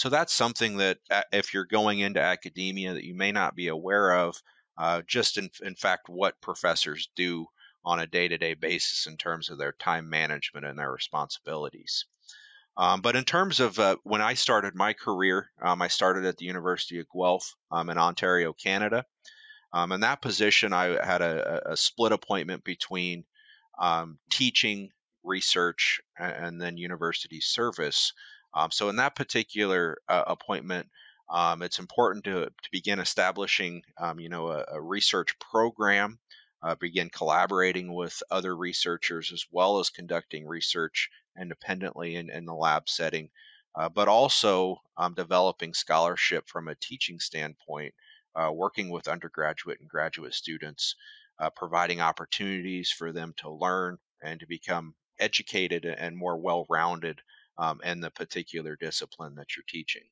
so that's something that uh, if you're going into academia that you may not be aware of, uh, just in, in fact what professors do on a day-to-day basis in terms of their time management and their responsibilities. Um, but in terms of uh, when I started my career, um, I started at the University of Guelph um, in Ontario, Canada. Um, in that position, I had a, a split appointment between um, teaching, research, and then university service. Um, so in that particular uh, appointment, um, it's important to, to begin establishing, um, you know, a, a, research program, uh, begin collaborating with other researchers as well as conducting research independently in, in the lab setting, uh, but also um, developing scholarship from a teaching standpoint, uh, working with undergraduate and graduate students, uh, providing opportunities for them to learn and to become educated and more well rounded um, in the particular discipline that you're teaching.